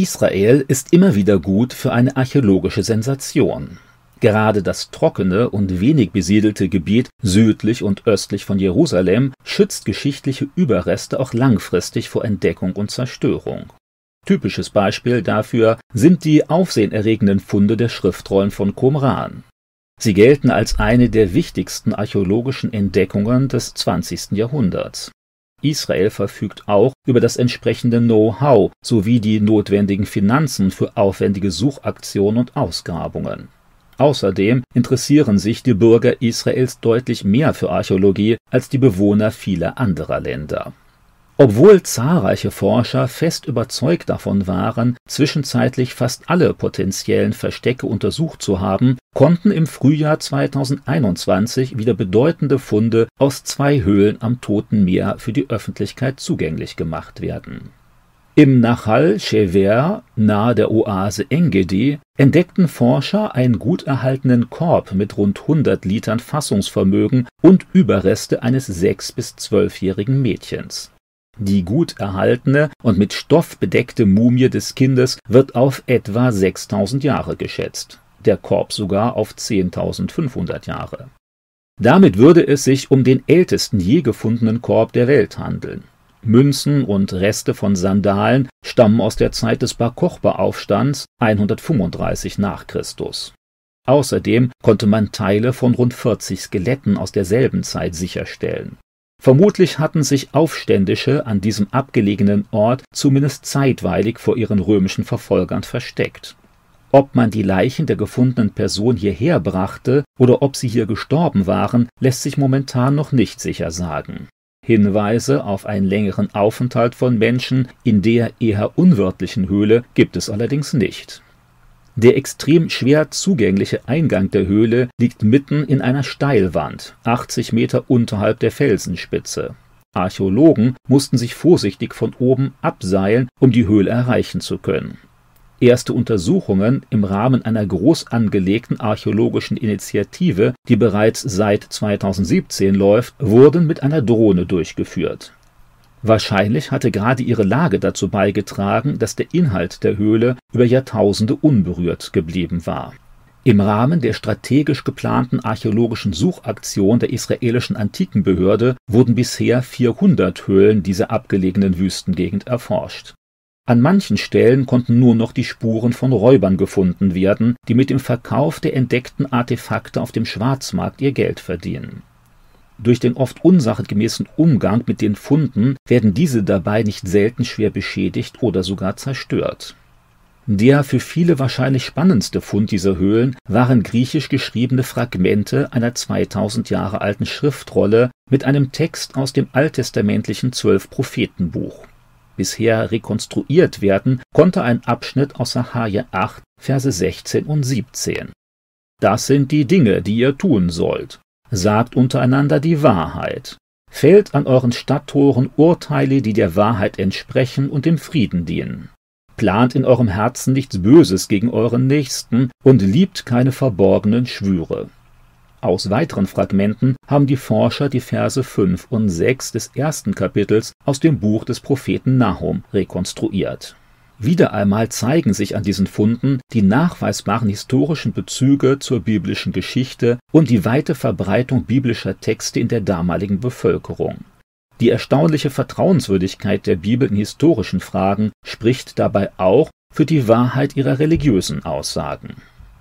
Israel ist immer wieder gut für eine archäologische Sensation. Gerade das trockene und wenig besiedelte Gebiet südlich und östlich von Jerusalem schützt geschichtliche Überreste auch langfristig vor Entdeckung und Zerstörung. Typisches Beispiel dafür sind die aufsehenerregenden Funde der Schriftrollen von Qumran. Sie gelten als eine der wichtigsten archäologischen Entdeckungen des 20. Jahrhunderts. Israel verfügt auch über das entsprechende Know-how sowie die notwendigen Finanzen für aufwendige Suchaktionen und Ausgrabungen. Außerdem interessieren sich die Bürger Israels deutlich mehr für Archäologie als die Bewohner vieler anderer Länder. Obwohl zahlreiche Forscher fest überzeugt davon waren, zwischenzeitlich fast alle potenziellen Verstecke untersucht zu haben, konnten im Frühjahr 2021 wieder bedeutende Funde aus zwei Höhlen am Toten Meer für die Öffentlichkeit zugänglich gemacht werden. Im Nachal Shever nahe der Oase Engedi entdeckten Forscher einen gut erhaltenen Korb mit rund 100 Litern Fassungsvermögen und Überreste eines sechs- bis zwölfjährigen Mädchens. Die gut erhaltene und mit Stoff bedeckte Mumie des Kindes wird auf etwa 6000 Jahre geschätzt, der Korb sogar auf 10.500 Jahre. Damit würde es sich um den ältesten je gefundenen Korb der Welt handeln. Münzen und Reste von Sandalen stammen aus der Zeit des Bar Kochba-Aufstands 135 nach Christus. Außerdem konnte man Teile von rund 40 Skeletten aus derselben Zeit sicherstellen Vermutlich hatten sich Aufständische an diesem abgelegenen Ort zumindest zeitweilig vor ihren römischen Verfolgern versteckt. Ob man die Leichen der gefundenen Person hierher brachte oder ob sie hier gestorben waren, lässt sich momentan noch nicht sicher sagen. Hinweise auf einen längeren Aufenthalt von Menschen in der eher unwörtlichen Höhle gibt es allerdings nicht der extrem schwer zugängliche Eingang der Höhle liegt mitten in einer Steilwand, 80 Meter unterhalb der Felsenspitze. Archäologen mussten sich vorsichtig von oben abseilen, um die Höhle erreichen zu können. Erste Untersuchungen im Rahmen einer groß angelegten archäologischen Initiative, die bereits seit 2017 läuft, wurden mit einer Drohne durchgeführt Wahrscheinlich hatte gerade ihre Lage dazu beigetragen, dass der Inhalt der Höhle über Jahrtausende unberührt geblieben war. Im Rahmen der strategisch geplanten archäologischen Suchaktion der israelischen Antikenbehörde wurden bisher 400 Höhlen dieser abgelegenen Wüstengegend erforscht. An manchen Stellen konnten nur noch die Spuren von Räubern gefunden werden, die mit dem Verkauf der entdeckten Artefakte auf dem Schwarzmarkt ihr Geld verdienen durch den oft unsachgemäßen Umgang mit den Funden werden diese dabei nicht selten schwer beschädigt oder sogar zerstört. Der für viele wahrscheinlich spannendste Fund dieser Höhlen waren griechisch geschriebene Fragmente einer 2000 Jahre alten Schriftrolle mit einem Text aus dem alttestamentlichen Zwölf-Prophetenbuch. Bisher rekonstruiert werden konnte ein Abschnitt aus Sahaja 8, Verse 16 und 17. Das sind die Dinge, die ihr tun sollt. Sagt untereinander die Wahrheit. Fällt an euren Stadttoren Urteile, die der Wahrheit entsprechen und dem Frieden dienen. Plant in eurem Herzen nichts Böses gegen euren Nächsten und liebt keine verborgenen Schwüre. Aus weiteren Fragmenten haben die Forscher die Verse 5 und 6 des ersten Kapitels aus dem Buch des Propheten Nahum rekonstruiert wieder einmal zeigen sich an diesen Funden die nachweisbaren historischen Bezüge zur biblischen Geschichte und die weite Verbreitung biblischer Texte in der damaligen Bevölkerung. Die erstaunliche Vertrauenswürdigkeit der Bibel in historischen Fragen spricht dabei auch für die Wahrheit ihrer religiösen Aussagen